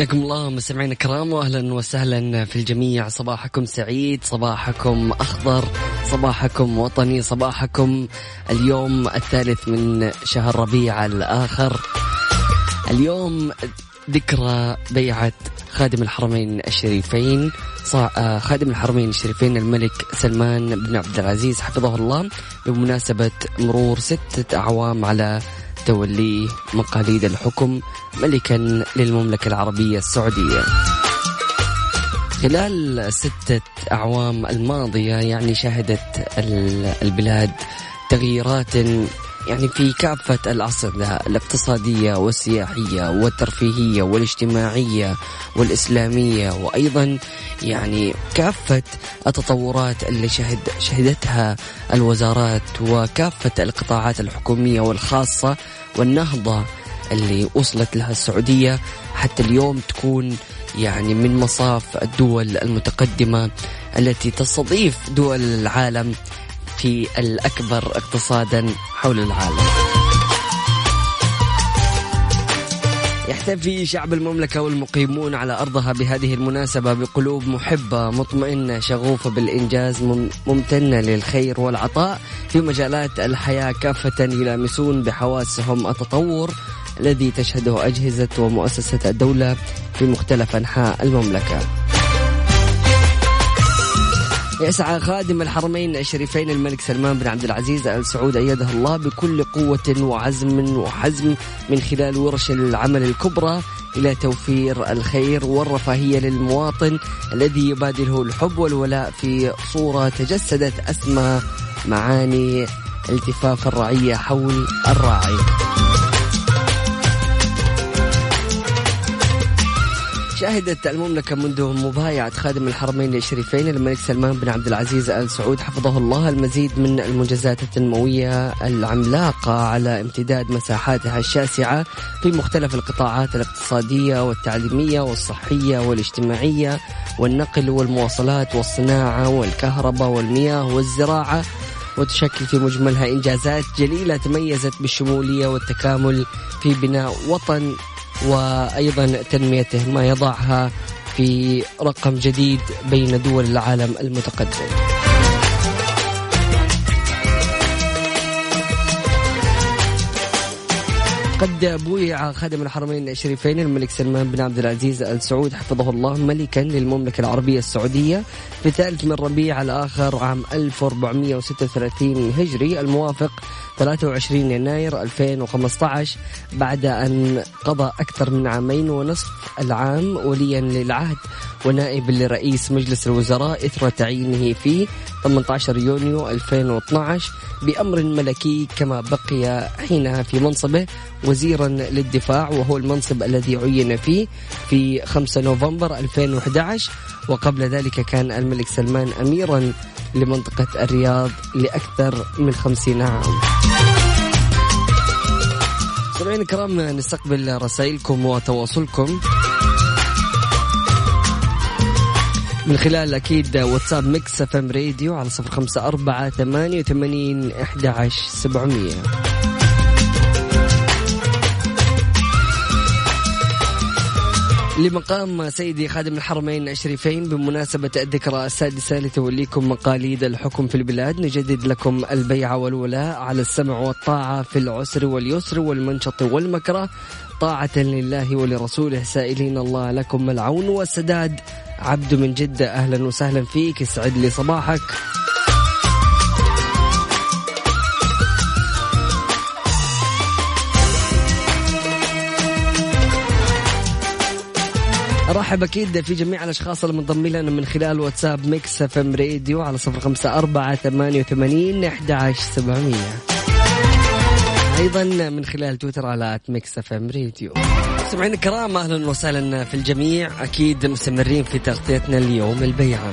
حياكم الله مستمعينا الكرام واهلا وسهلا في الجميع. صباحكم سعيد صباحكم أخضر صباحكم وطني صباحكم اليوم الثالث من شهر ربيع الآخر. اليوم ذكرى بيعة خادم الحرمين الشريفين آه، خادم الحرمين الشريفين الملك سلمان بن عبد العزيز حفظه الله بمناسبة مرور ستة أعوام على توليه مقاليد الحكم ملكا للمملكة العربية السعودية. خلال الستة أعوام الماضية يعني شهدت البلاد تغييرات يعني في كافة الأصعدة الاقتصادية والسياحية والترفيهية والاجتماعية والإسلامية وأيضا يعني كافة التطورات اللي شهد شهدتها الوزارات وكافة القطاعات الحكومية والخاصة والنهضة اللي وصلت لها السعودية حتى اليوم تكون يعني من مصاف الدول المتقدمة التي تستضيف دول العالم في الأكبر اقتصادا حول العالم. يحتفي شعب المملكة والمقيمون على أرضها بهذه المناسبة بقلوب محبة مطمئنة شغوفة بالإنجاز ممتنة للخير والعطاء في مجالات الحياة كافة يلامسون بحواسهم التطور الذي تشهده أجهزة ومؤسسة الدولة في مختلف أنحاء المملكة. يسعى خادم الحرمين الشريفين الملك سلمان بن عبد العزيز آل سعود أيده الله بكل قوة وعزم وحزم من خلال ورش العمل الكبرى إلى توفير الخير والرفاهية للمواطن الذي يبادله الحب والولاء في صورة تجسدت أسمى معاني التفاف الرعية حول الراعي. شهدت المملكة منذ مبايعة خادم الحرمين الشريفين الملك سلمان بن عبد العزيز آل سعود حفظه الله المزيد من المنجزات التنموية العملاقة على امتداد مساحاتها الشاسعة في مختلف القطاعات الاقتصادية والتعليمية والصحية والاجتماعية والنقل والمواصلات والصناعة والكهرباء والمياه والزراعة. وتشكل في مجملها إنجازات جليلة تميزت بالشمولية والتكامل في بناء وطن وأيضا تنميته ما يضعها في رقم جديد بين دول العالم المتقدم. قد بويع خادم الحرمين الشريفين الملك سلمان بن عبد العزيز ال سعود حفظه الله ملكا للمملكة العربية السعودية في الثالث من ربيع الآخر عام 1436 هجري الموافق 23 يناير 2015 بعد أن قضى أكثر من عامين ونصف العام وليا للعهد ونائب لرئيس مجلس الوزراء إثر تعيينه في 18 يونيو 2012 بأمر ملكي كما بقي حينها في منصبه وزيرا للدفاع وهو المنصب الذي عين فيه في 5 نوفمبر 2011 وقبل ذلك كان الملك سلمان أميرا لمنطقة الرياض لأكثر من 50 عام. سمعين الكرام نستقبل رسائلكم وتواصلكم. من خلال أكيد واتساب Mix FM Radio على صفر خمسة أربعة ثمانية وثمانين إحدى عشر سبعمية. لمقام سيدي خادم الحرمين الشريفين بمناسبة الذكرى السادسة لتوليكم مقاليد الحكم في البلاد نجدد لكم البيعة والولاء على السمع والطاعة في العسر واليسر والمنشط والمكره. طاعة لله ولرسوله سائلين الله لكم العون والسداد. عبد من جدة أهلا وسهلا فيك يسعد لي صباحك. ارحب أكيد في جميع الأشخاص المنضمين لنا من خلال واتساب Mix FM Radio على صفر خمسة أربعة ثمانية وثمانين أحد عشر سبعمية. أيضا من خلال تويتر على Mix FM Radio. سمعين الكرام أهلا وسهلا في الجميع. أكيد مستمرين في تغطيتنا اليوم البيعة.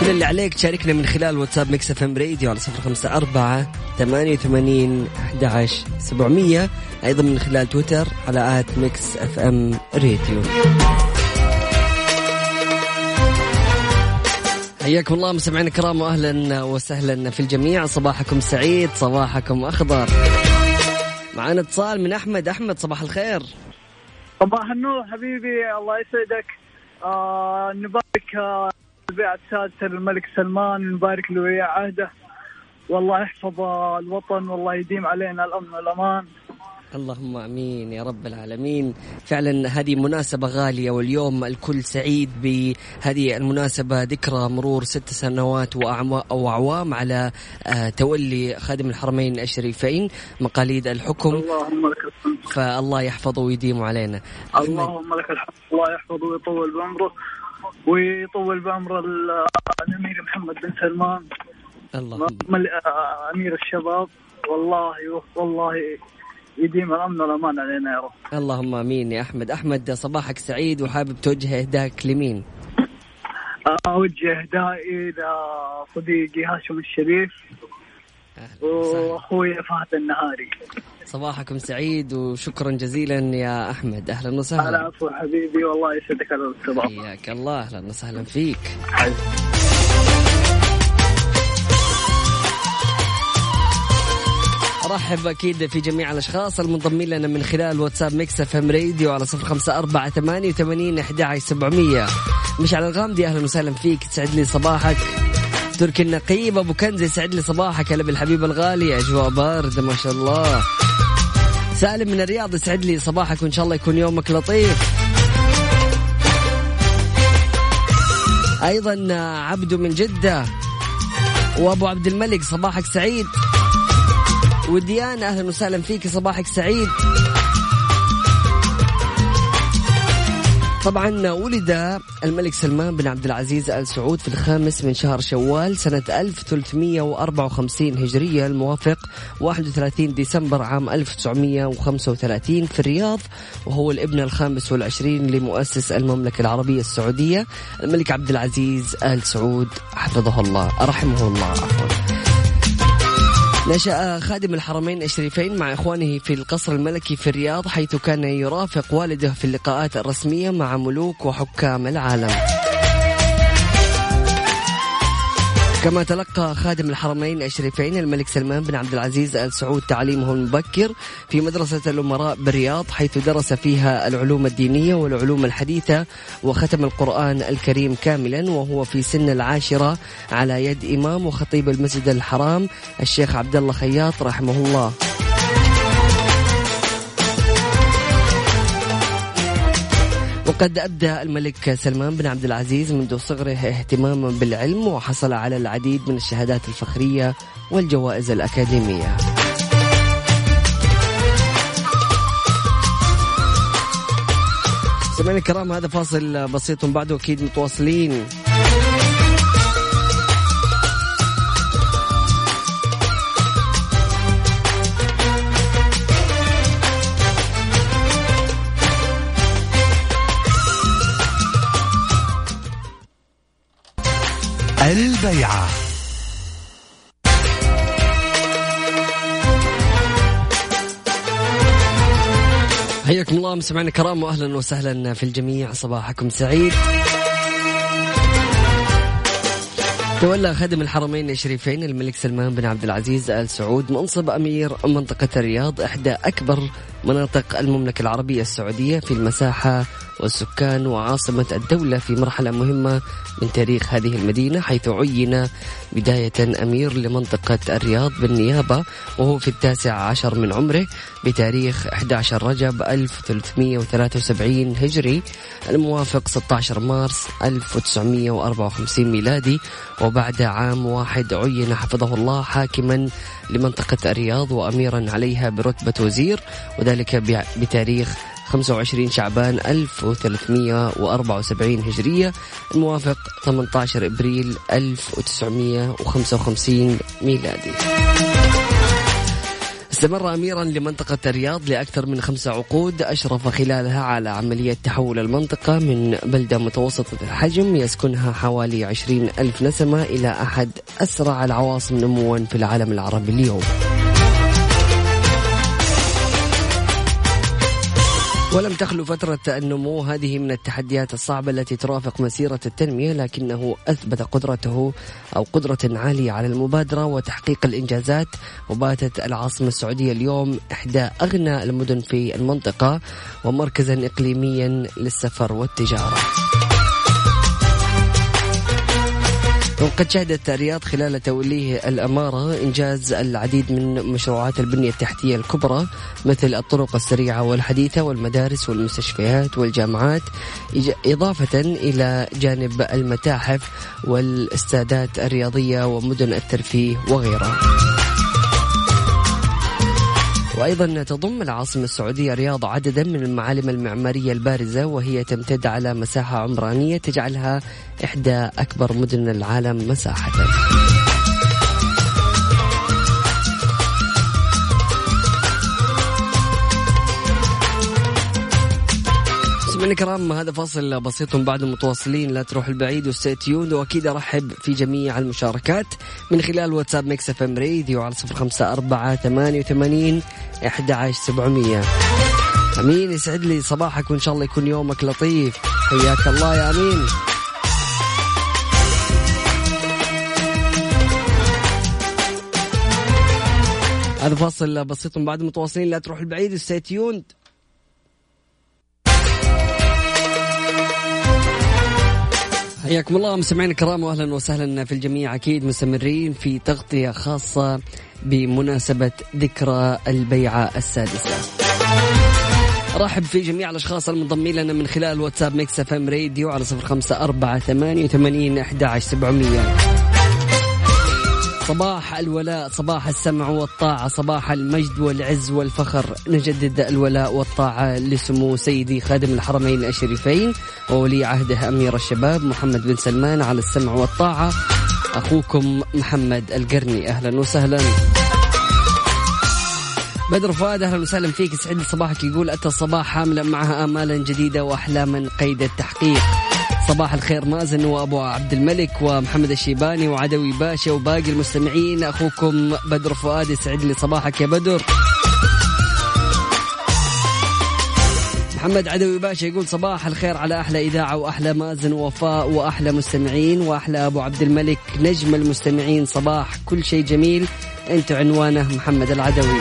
كل اللي عليك تشاركنا من خلال واتساب Mix FM Radio على صفر خمسة أربعة ثمانية وثمانين أحد سبعمية. أيضا من خلال تويتر على at Mix FM Radio. حياكم الله مستمعينا الكرام واهلا وسهلا في الجميع. صباحكم سعيد صباحكم أخضر. معنا اتصال من أحمد. أحمد صباح الخير. صباح النور حبيبي الله يسعدك. آه نبارك آه السادسة للملك سلمان نبارك له عهده. والله يحفظ الوطن والله يديم علينا الأمن والأمان. اللهم آمين يا رب العالمين. فعلا هذه مناسبة غالية واليوم الكل سعيد بهذه المناسبة. ذكرى مرور ست سنوات وأعوام على آه، تولي خادم الحرمين الشريفين مقاليد الحكم. اللهم لك الحمد. فالله يحفظه ويديم علينا. اللهم لك الحمد. الله يحفظه ويطول بعمره ويطول بعمر الأمير محمد بن سلمان. اللهم. أمير الشباب. والله والله يديم الامن والامان علينا يا رب. اللهم آمين يا أحمد. أحمد صباحك سعيد وحابب توجه إهداك لمين؟ أوجه إهدائي لصديقي هاشم الشريف وأخوي فهد النهاري. صباحكم سعيد وشكرا جزيلا يا أحمد. أهلا وسهلا. العفو حبيبي والله يسعدك على الاستضافه حياك الله. أهلا وسهلا فيك. حبيبي. ارحب أكيد في جميع الأشخاص المنضمين لنا من خلال واتساب Mix FM Radio على صفر خمسة أربعة ثمانية وثمانين أحد سبعمية. مشعل الغامدي أهلا وسهلا فيك تسعد لي صباحك. تركي النقيب أبو كنز يسعد لي صباحك هلا بالحبيب الغالي أجواء بارد ما شاء الله. سالم من الرياض يسعد لي صباحك وإن شاء الله يكون يومك لطيف. أيضا عبدو من جدة. وأبو عبد الملك صباحك سعيد. وديان أهلا وسهلا فيك صباحك سعيد. طبعا ولد الملك سلمان بن عبد العزيز آل سعود في الخامس من شهر شوال سنة 1354 هجرية الموافق 31 ديسمبر عام 1935 في الرياض وهو الابن الخامس والعشرين لمؤسس المملكة العربية السعودية الملك عبد العزيز آل سعود حفظه الله رحمه الله. عفوا نشأ خادم الحرمين الشريفين مع إخوانه في القصر الملكي في الرياض حيث كان يرافق والده في اللقاءات الرسمية مع ملوك وحكام العالم. كما تلقى خادم الحرمين الشريفين الملك سلمان بن عبد العزيز ال سعود تعليمه المبكر في مدرسة الأمراء بالرياض حيث درس فيها العلوم الدينية والعلوم الحديثة وختم القرآن الكريم كاملا وهو في سن العاشرة على يد إمام وخطيب المسجد الحرام الشيخ عبد الله خياط رحمه الله. وقد أبدى الملك سلمان بن عبد العزيز منذ صغره اهتماما بالعلم وحصل على العديد من الشهادات الفخرية والجوائز الأكاديمية. سمعنا الكرام هذا فاصل بسيط بعده أكيد متواصلين. البيعة. حياكم الله مستمعينا الكرام واهلا وسهلا في الجميع. صباحكم سعيد. تولى خادم الحرمين الشريفين الملك سلمان بن عبد العزيز آل سعود منصب أمير منطقة الرياض إحدى أكبر مناطق المملكة العربية السعودية في المساحة والسكان وعاصمة الدولة في مرحلة مهمة من تاريخ هذه المدينة حيث عين بداية أمير لمنطقة الرياض بالنيابة وهو في التاسع عشر من عمره بتاريخ 11 رجب 1373 هجري الموافق 16 مارس 1954 ميلادي وبعد عام واحد عين حفظه الله حاكما لمنطقة الرياض وأميرا عليها برتبة وزير وذلك بتاريخ 25 شعبان 1374 هجرية. الموافق 18 إبريل 1955 ميلادي. استمر أميرا لمنطقة الرياض لأكثر من خمسة عقود أشرف خلالها على عملية تحول المنطقة من بلدة متوسطة الحجم يسكنها حوالي عشرين ألف نسمة إلى أحد أسرع العواصم نموا في العالم العربي اليوم. ولم تخلو فترة النمو هذه من التحديات الصعبة التي ترافق مسيرة التنمية لكنه أثبت قدرته أو قدرة عالية على المبادرة وتحقيق الإنجازات وباتت العاصمة السعودية اليوم إحدى أغنى المدن في المنطقة ومركزا إقليميا للسفر والتجارة. وقد شهدت الرياض خلال توليه الأمارة إنجاز العديد من مشروعات البنية التحتية الكبرى مثل الطرق السريعة والحديثة والمدارس والمستشفيات والجامعات إضافة إلى جانب المتاحف والاستادات الرياضية ومدن الترفيه وغيرها. وأيضا تضم العاصمة السعودية رياض عددا من المعالم المعمارية البارزة وهي تمتد على مساحة عمرانية تجعلها إحدى أكبر مدن العالم مساحة. مستمعينا الكرام هذا فاصل بسيط بعد متواصلين لا تروح البعيد و stay tuned وأكيد أرحب في جميع المشاركات من خلال واتساب Mix FM Radio على صفر خمسة أربعة ثمانية وثمانين أحد عشر سبعمية. أمين يسعد لي صباحك وإن شاء الله يكون يومك لطيف. حياك الله يا أمين. هذا فاصل بسيط بعد متواصلين لا تروح البعيد و stay tuned حياكم الله مستمعينا الكرام واهلا وسهلا في الجميع أكيد مستمرين في تغطية خاصة بمناسبة ذكرى البيعة السادسة. رحب في جميع الأشخاص المنضمين لنا من خلال واتساب Mix FM Radio على صفر خمسة أربعة ثمانية وثمانين إحدى عشر سبعمئه. صباح الولاء صباح السمع والطاعة صباح المجد والعز والفخر. نجدد الولاء والطاعة لسمو سيدي خادم الحرمين الشريفين وولي عهده أمير الشباب محمد بن سلمان على السمع والطاعة. أخوكم محمد القرني أهلا وسهلا. بدر فؤاد أهلا وسهلا فيك. سعيد صباحك يقول أتى الصباح حاملا معها امالا جديدة واحلاما قيد التحقيق. صباح الخير مازن وأبو عبد الملك ومحمد الشيباني وعدوي باشا وباقي المستمعين. أخوكم بدر فؤاد يسعد لي صباحك يا بدر. محمد عدوي باشا يقول صباح الخير على أحلى إذاعة وأحلى مازن ووفاء وأحلى مستمعين وأحلى أبو عبد الملك. نجم المستمعين صباح كل شيء جميل. أنت عنوانه محمد العدوي.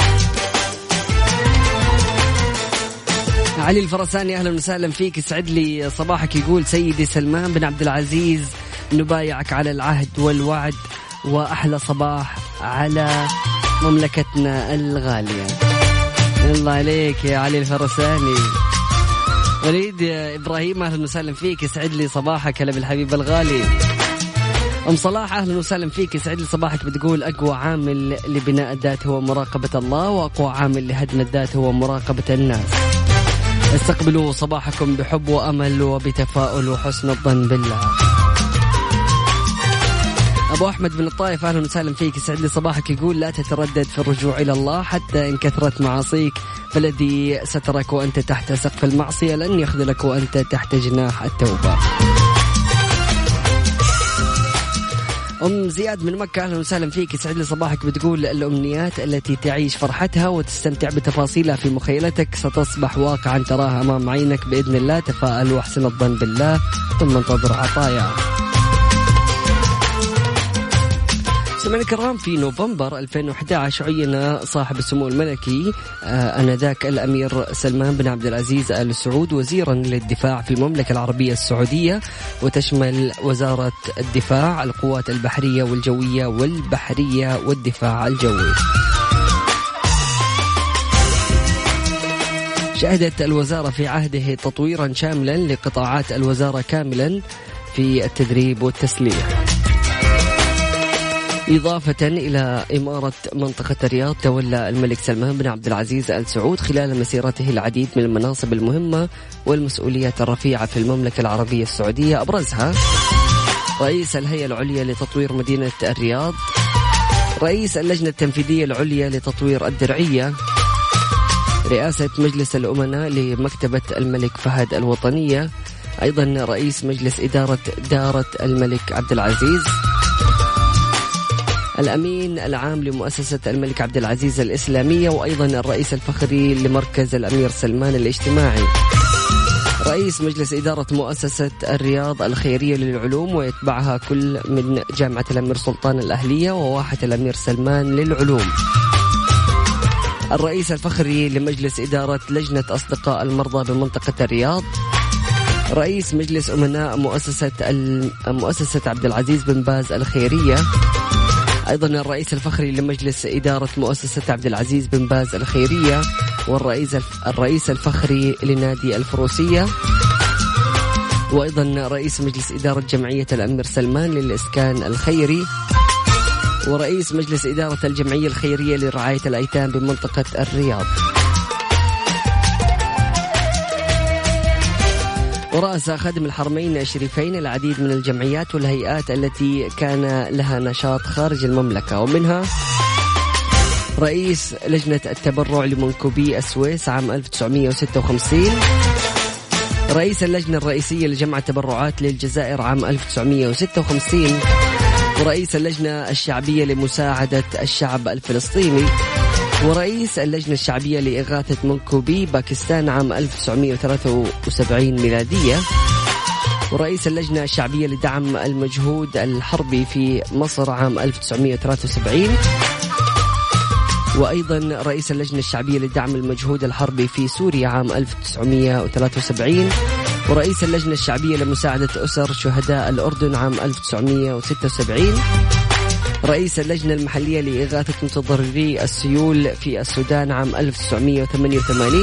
علي الفرساني أهلا وسهلا فيك. يسعد لي صباحك. يقول سيدي سلمان بن عبد العزيز نبايعك على العهد والوعد وأحلى صباح على مملكتنا الغالية. الله عليك يا علي الفرساني. وليد إبراهيم أهلا وسهلا فيك. يسعد لي صباحك هلا بالحبيب الغالي. أم صلاح أهلا وسهلا فيك. يسعد لي صباحك بتقول أقوى عامل لبناء الذات هو مراقبة الله وأقوى عامل لهدم الذات هو مراقبة الناس. استقبلوا صباحكم بحب وأمل وبتفاؤل وحسن الظن بالله. أبو أحمد بن الطائف أهلا وسهلا فيك. يسعد لي صباحك. يقول لا تتردد في الرجوع إلى الله حتى إن كثرت معاصيك. فالذي سترك وأنت تحت سقف المعصية. لن يخذلك وأنت تحت جناح التوبة. أم زياد من مكة أهلا وسهلا فيك. يسعد لي صباحك بتقول الأمنيات التي تعيش فرحتها وتستمتع بتفاصيلها في مخيلتك. ستصبح واقعا تراها أمام عينك بإذن الله. تفاءل واحسن الظن بالله. ثم انتظر عطايا. سمعنا الكرام في نوفمبر 2011 عين صاحب السمو الملكي آه آنذاك الأمير سلمان بن عبد العزيز آل سعود وزيرا للدفاع في المملكة العربية السعودية وتشمل وزارة الدفاع القوات البحرية والجوية والبحرية والدفاع الجوي. شهدت الوزارة في عهده تطويرا شاملا لقطاعات الوزارة كاملا في التدريب والتسليح. إضافة إلى إمارة منطقة الرياض تولى الملك سلمان بن عبد العزيز آل سعود خلال مسيرته العديد من المناصب المهمة والمسؤوليات الرفيعة في المملكة العربية السعودية. أبرزها رئيس الهيئة العليا لتطوير مدينة الرياض رئيس اللجنة التنفيذية العليا لتطوير الدرعية رئاسة مجلس الأمناء لمكتبة الملك فهد الوطنية أيضا رئيس مجلس إدارة دارة الملك عبد العزيز. الأمين العام لمؤسسة الملك عبد العزيز الإسلامية وأيضا الرئيس الفخري لمركز الأمير سلمان الاجتماعي. رئيس مجلس إدارة مؤسسة الرياض الخيرية للعلوم ويتبعها كل من جامعة الأمير سلطان الأهلية وواحة الأمير سلمان للعلوم. الرئيس الفخري لمجلس إدارة لجنة أصدقاء المرضى بمنطقة الرياض. رئيس مجلس أمناء مؤسسة مؤسسة عبد العزيز بن باز الخيرية. أيضا الرئيس الفخري لمجلس إدارة مؤسسة عبد العزيز بن باز الخيرية والرئيس الرئيس الفخري لنادي الفروسية وأيضا رئيس مجلس إدارة جمعية الأمير سلمان للإسكان الخيري ورئيس مجلس إدارة الجمعية الخيرية لرعاية الأيتام بمنطقة الرياض. ورأس خادم الحرمين الشريفين العديد من الجمعيات والهيئات التي كان لها نشاط خارج المملكة. ومنها رئيس لجنة التبرع لمنكوبي السويس عام 1956 رئيس اللجنة الرئيسية لجمع التبرعات للجزائر عام 1956 ورئيس اللجنة الشعبية لمساعدة الشعب الفلسطيني ورئيس اللجنة الشعبية لإغاثة منكوبي باكستان عام 1973 ميلادية. ورئيس اللجنة الشعبية لدعم المجهود الحربي في مصر عام 1973 وأيضا رئيس اللجنة الشعبية لدعم المجهود الحربي في سوريا عام 1973 ورئيس اللجنة الشعبية لمساعدة أسر شهداء الأردن عام 1976 رئيس اللجنة المحلية لإغاثة متضرري السيول في السودان عام 1988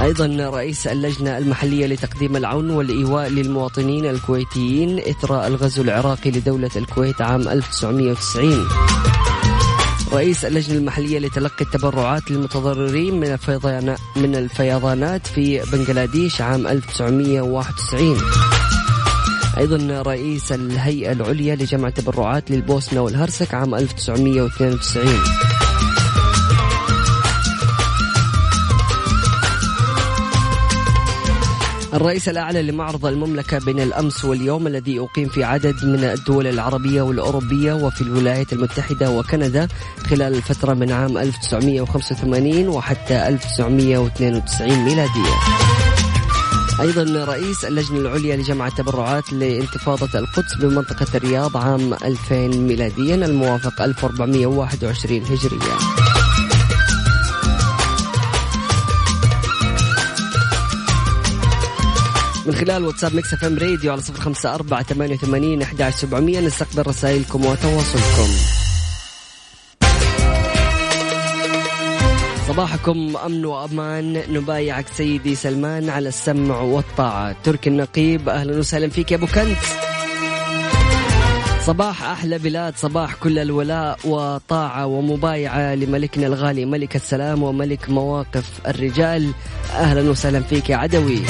أيضا رئيس اللجنة المحلية لتقديم العون والإيواء للمواطنين الكويتيين إثر الغزو العراقي لدولة الكويت عام 1990 رئيس اللجنة المحلية لتلقي التبرعات للمتضررين من الفيضانات من الفيضانات في بنغلاديش عام 1991 أيضا رئيس الهيئة العليا لجمع التبرعات للبوسنة والهرسك عام 1992 الرئيس الأعلى لمعرض المملكة بين الأمس واليوم الذي أقيم في عدد من الدول العربية والأوروبية وفي الولايات المتحدة وكندا خلال الفترة من عام 1985 وحتى 1992 ميلادية. أيضا رئيس اللجنة العليا لجمع التبرعات لانتفاضة القدس بمنطقة الرياض عام 2000 ميلاديا الموافق 1421 هجرية من خلال واتساب Mix FM Radio على صفر خمسة أربعة ثمانية وثمانين أحد سبعمية نستقبل رسائلكم وتواصلكم. صباحكم أمن وأمان. نبايعك سيدي سلمان على السمع والطاعة. تركي النقيب أهلا وسهلا فيك يا أبو كنت. صباح أحلى بلاد صباح كل الولاء وطاعة ومبايعة لملكنا الغالي ملك السلام وملك مواقف الرجال. أهلا وسهلا فيك يا عدوي.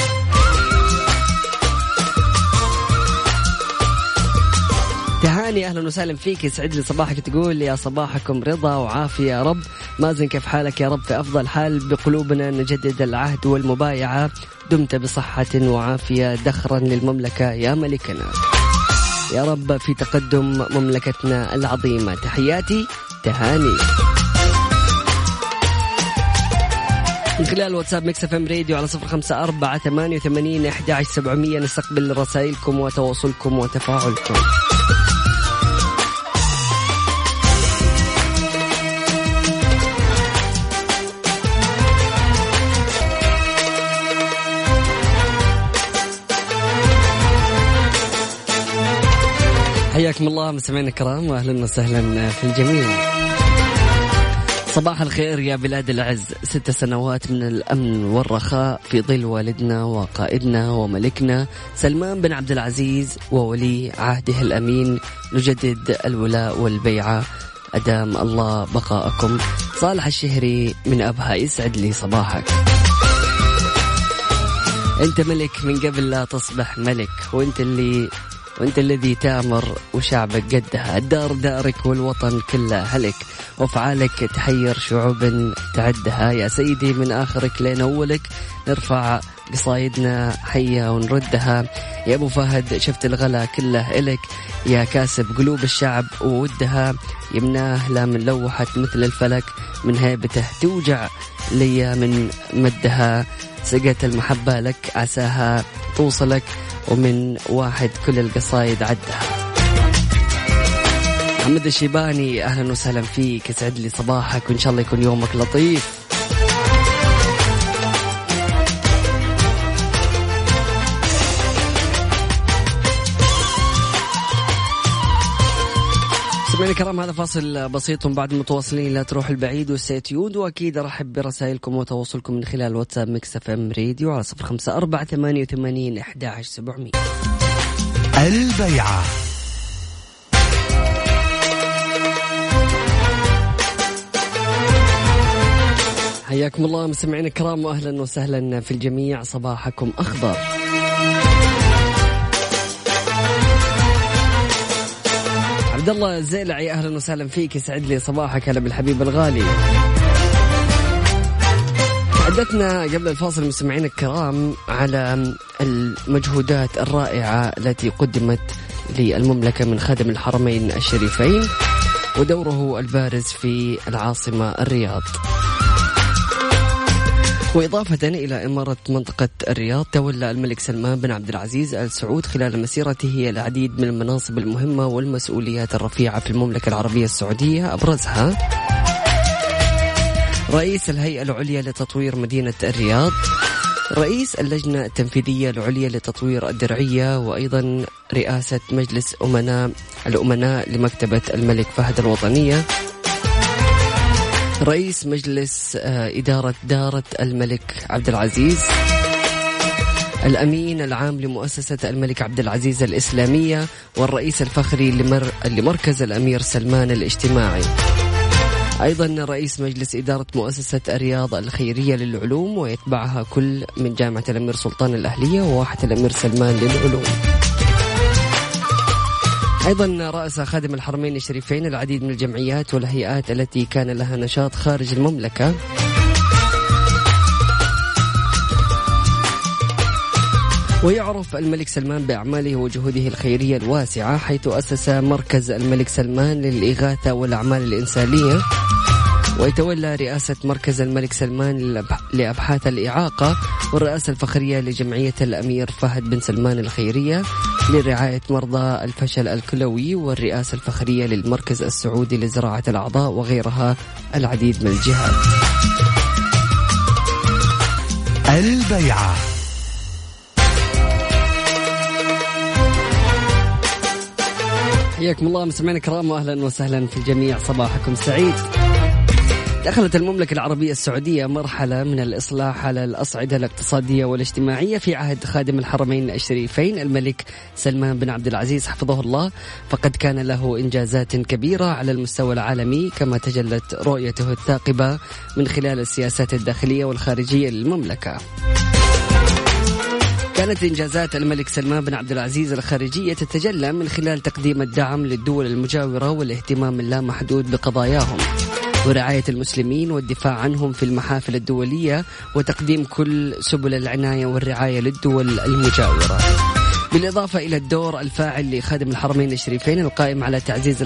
تهاني أهلا وسهلا فيك. يسعد لي صباحك تقول يا صباحكم رضا وعافية يا رب. مازن كيف حالك يا رب؟ في أفضل حال بقلوبنا نجدد العهد والمبايعة. دمت بصحة وعافية دخرا للمملكة يا ملكنا. يا رب في تقدم مملكتنا العظيمة. تحياتي تهاني. من خلال واتساب Mix FM Radio على صفر خمسة أربعة ثمانية وثمانين أحد سبعمية. نستقبل رسائلكم وتواصلكم وتفاعلكم. حياكم الله مستمعينا الكرام واهلا وسهلا في الجميع. صباح الخير يا بلاد العز. ست سنوات من الأمن والرخاء في ظل والدنا وقائدنا وملكنا سلمان بن عبد العزيز وولي عهده الأمين. نجدد الولاء والبيعة. أدام الله بقاءكم. صالح الشهري من أبها يسعد لي صباحك. أنت ملك من قبل لا تصبح ملك وأنت اللي وانت الذي تامر وشعبك قدها. الدار دارك والوطن كله هلك. وافعالك تحير شعوب تعدها. يا سيدي من آخرك لين أولك نرفع قصايدنا حية ونردها. يا أبو فهد شفت الغلا كله إلك. يا كاسب قلوب الشعب وودها. يمناه لا من لوحت مثل الفلك. من هيبته توجع ليا من مدها. سقت المحبة لك عساها توصلك. ومن واحد كل القصايد عدها. محمد الشيباني أهلا وسهلا فيك. يسعد لي صباحك وإن شاء الله يكون يومك لطيف. مستمعينا الكرام هذا فاصل بسيط بعد متواصلين لا تروح البعيد و stay tuned وأكيد أرحب برسائلكم وتواصلكم من خلال واتساب Mix FM Radio على صفر خمسة أربعة ثمانية وثمانين أحد عشر سبعمية. البيعة. حياكم الله مستمعينا الكرام واهلا وسهلا في الجميع. صباحكم اخضر عبد الله الزيلعي أهلا وسهلا فيك. يسعد لي صباحك هلا بالحبيب الغالي. تحدثنا قبل الفاصل مستمعينا الكرام على المجهودات الرائعة التي قدمت للمملكة من خادم الحرمين الشريفين ودوره البارز في العاصمة الرياض. وإضافة إلى إمارة منطقة الرياض تولى الملك سلمان بن عبد العزيز آل سعود خلال مسيرته العديد من المناصب المهمة والمسؤوليات الرفيعة في المملكة العربية السعودية. أبرزها رئيس الهيئة العليا لتطوير مدينة الرياض رئيس اللجنة التنفيذية العليا لتطوير الدرعية وأيضا رئاسة مجلس أمناء الأمناء لمكتبة الملك فهد الوطنية. رئيس مجلس آه، إدارة دارة الملك عبد العزيز الأمين العام لمؤسسة الملك عبد العزيز الإسلامية والرئيس الفخري لمر... لمركز الأمير سلمان الاجتماعي. أيضا رئيس مجلس إدارة مؤسسة الرياض الخيرية للعلوم ويتبعها كل من جامعة الأمير سلطان الأهلية وواحة الأمير سلمان للعلوم. أيضا رأس خادم الحرمين الشريفين العديد من الجمعيات والهيئات التي كان لها نشاط خارج المملكة. ويعرف الملك سلمان بأعماله وجهوده الخيرية الواسعة حيث أسس مركز الملك سلمان للإغاثة والأعمال الإنسانية. ويتولى رئاسة مركز الملك سلمان لأبحاث الإعاقة والرئاسة الفخرية لجمعية الأمير فهد بن سلمان الخيرية. لرعاية مرضى الفشل الكلوي والرئاسة الفخرية للمركز السعودي لزراعة الأعضاء وغيرها العديد من الجهات. البيعة. حياكم الله مستمعينا الكرام واهلا وسهلا في الجميع. صباحكم سعيد. دخلت المملكة العربية السعودية مرحلة من الإصلاح على الأصعدة الاقتصادية والاجتماعية في عهد خادم الحرمين الشريفين الملك سلمان بن عبد العزيز حفظه الله. فقد كان له إنجازات كبيرة على المستوى العالمي كما تجلت رؤيته الثاقبة من خلال السياسات الداخلية والخارجية للمملكة. كانت إنجازات الملك سلمان بن عبد العزيز الخارجية تتجلى من خلال تقديم الدعم للدول المجاورة والاهتمام اللامحدود بقضاياهم. ورعاية المسلمين والدفاع عنهم في المحافل الدولية وتقديم كل سبل العناية والرعاية للدول المجاورة. بالإضافة إلى الدور الفاعل لخادم الحرمين الشريفين القائم على تعزيز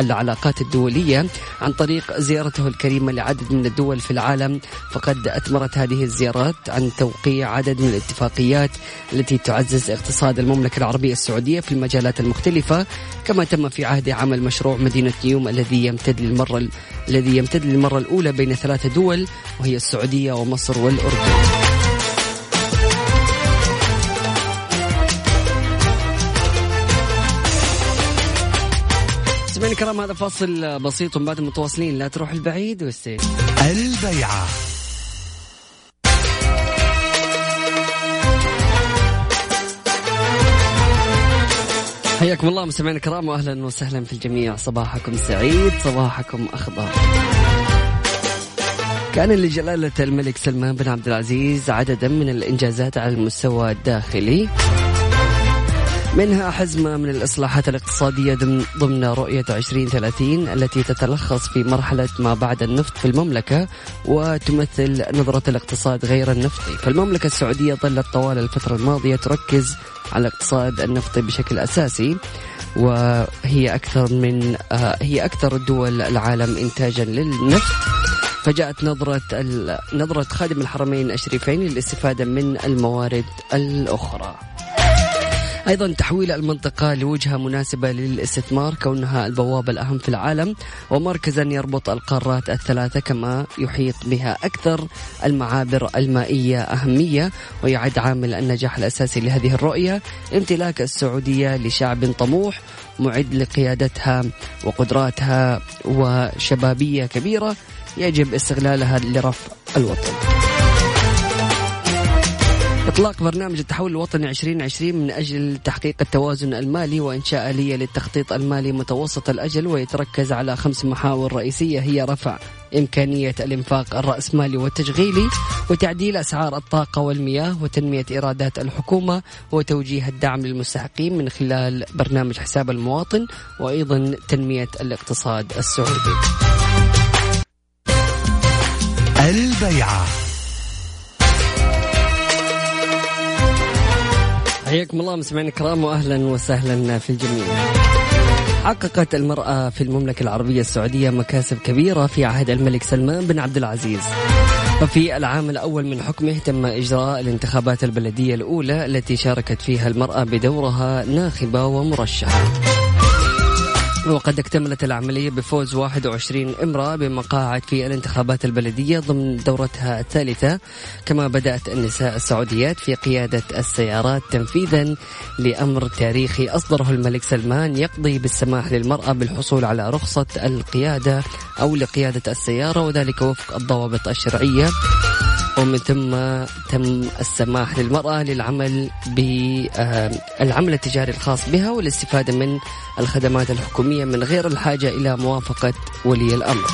العلاقات الدولية عن طريق زيارته الكريمة لعدد من الدول في العالم فقد أثمرت هذه الزيارات عن توقيع عدد من الاتفاقيات التي تعزز اقتصاد المملكة العربية السعودية في المجالات المختلفة كما تم في عهد عمل مشروع مدينة نيوم الذي يمتد للمرة الذي يمتد للمرة الأولى بين ثلاثة دول وهي السعودية ومصر والأردن. الكرام هذا فاصل بسيط بعد متواصلين لا تروح البعيد والسيد البيعة. حياكم الله مستمعينا الكرام واهلا وسهلا في الجميع. صباحكم سعيد صباحكم أخضر. كان لجلالة الملك سلمان بن عبد العزيز عددا من الإنجازات على المستوى الداخلي. منها حزمة من الإصلاحات الاقتصادية ضمن رؤية 2030 التي تتلخص في مرحلة ما بعد النفط في المملكة وتمثل نظرة الاقتصاد غير النفطي فالمملكة السعودية ظلت طوال الفترة الماضية تركز على الاقتصاد النفطي بشكل أساسي وهي أكثر من آه، هي أكثر دول العالم إنتاجا للنفط فجاءت نظرة نظرة خادم الحرمين الشريفين للاستفادة من الموارد الأخرى. أيضا تحويل المنطقة لوجهة مناسبة للاستثمار كونها البوابة الأهم في العالم ومركزا يربط القارات الثلاثة كما يحيط بها أكثر المعابر المائية أهمية ويعد عامل النجاح الأساسي لهذه الرؤية امتلاك السعودية لشعب طموح معد لقيادتها وقدراتها وشبابية كبيرة يجب استغلالها لرفع الوطن. إطلاق برنامج التحول الوطني 2020 من أجل تحقيق التوازن المالي وإنشاء آلية للتخطيط المالي متوسط الأجل ويتركز على خمس محاور رئيسية هي رفع إمكانية الإنفاق الرأسمالي والتشغيلي وتعديل أسعار الطاقة والمياه وتنمية إيرادات الحكومة وتوجيه الدعم للمستحقين من خلال برنامج حساب المواطن وأيضا تنمية الاقتصاد السعودي. البيعة. حياكم الله مستمعينا الكرام واهلا وسهلا في الجميع. حققت المرأة في المملكة العربية السعودية مكاسب كبيرة في عهد الملك سلمان بن عبد العزيز. ففي العام الأول من حكمه تم إجراء الانتخابات البلدية الأولى التي شاركت فيها المرأة بدورها ناخبة ومرشحة. وقد اكتملت العملية بفوز 21 امرأة بمقاعد في الانتخابات البلدية ضمن دورتها الثالثة كما بدأت النساء السعوديات في قيادة السيارات تنفيذا لأمر تاريخي أصدره الملك سلمان يقضي بالسماح للمرأة بالحصول على رخصة القيادة أو لقيادة السيارة وذلك وفق الضوابط الشرعية. ومن ثم تم السماح للمرأة للعمل بالعمل التجاري الخاص بها والاستفادة من الخدمات الحكومية من غير الحاجة إلى موافقة ولي الأمر.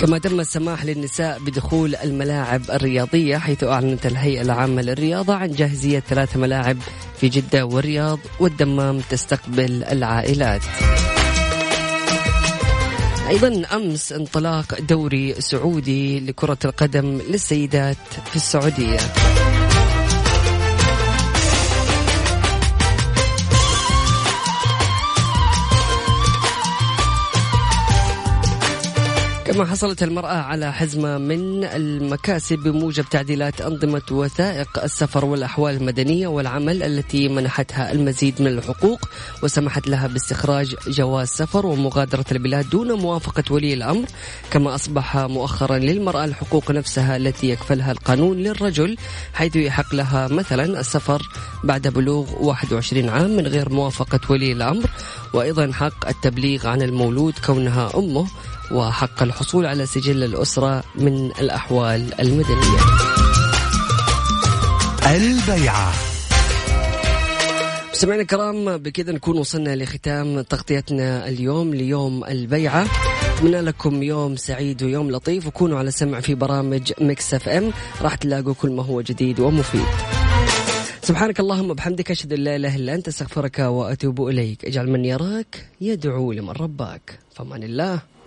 كما تم السماح للنساء بدخول الملاعب الرياضية حيث أعلنت الهيئة العامة للرياضة عن جاهزية ثلاث ملاعب في جدة والرياض والدمام تستقبل العائلات. أيضا أمس انطلاق دوري سعودي لكرة القدم للسيدات في السعودية. كما حصلت المرأة على حزمة من المكاسب بموجب تعديلات أنظمة وثائق السفر والأحوال المدنية والعمل التي منحتها المزيد من الحقوق وسمحت لها باستخراج جواز سفر ومغادرة البلاد دون موافقة ولي الأمر كما أصبح مؤخرا للمرأة الحقوق نفسها التي يكفلها القانون للرجل حيث يحق لها مثلا السفر بعد بلوغ 21 عام من غير موافقة ولي الأمر وأيضا حق التبليغ عن المولود كونها أمه. وحق الحصول على سجل الأسرة من الأحوال المدنية. البيعة. مستمعينا الكرام بكذا نكون وصلنا لختام تغطيتنا اليوم ليوم البيعة. أتمنى لكم يوم سعيد ويوم لطيف وكونوا على سمع في برامج Mix FM. راح تلاقوا كل ما هو جديد ومفيد. سبحانك اللهم وبحمدك أشهد أن لا إله إلا أنت أستغفرك وأتوب إليك. اجعل من يراك يدعو لمن رباك. فمان الله.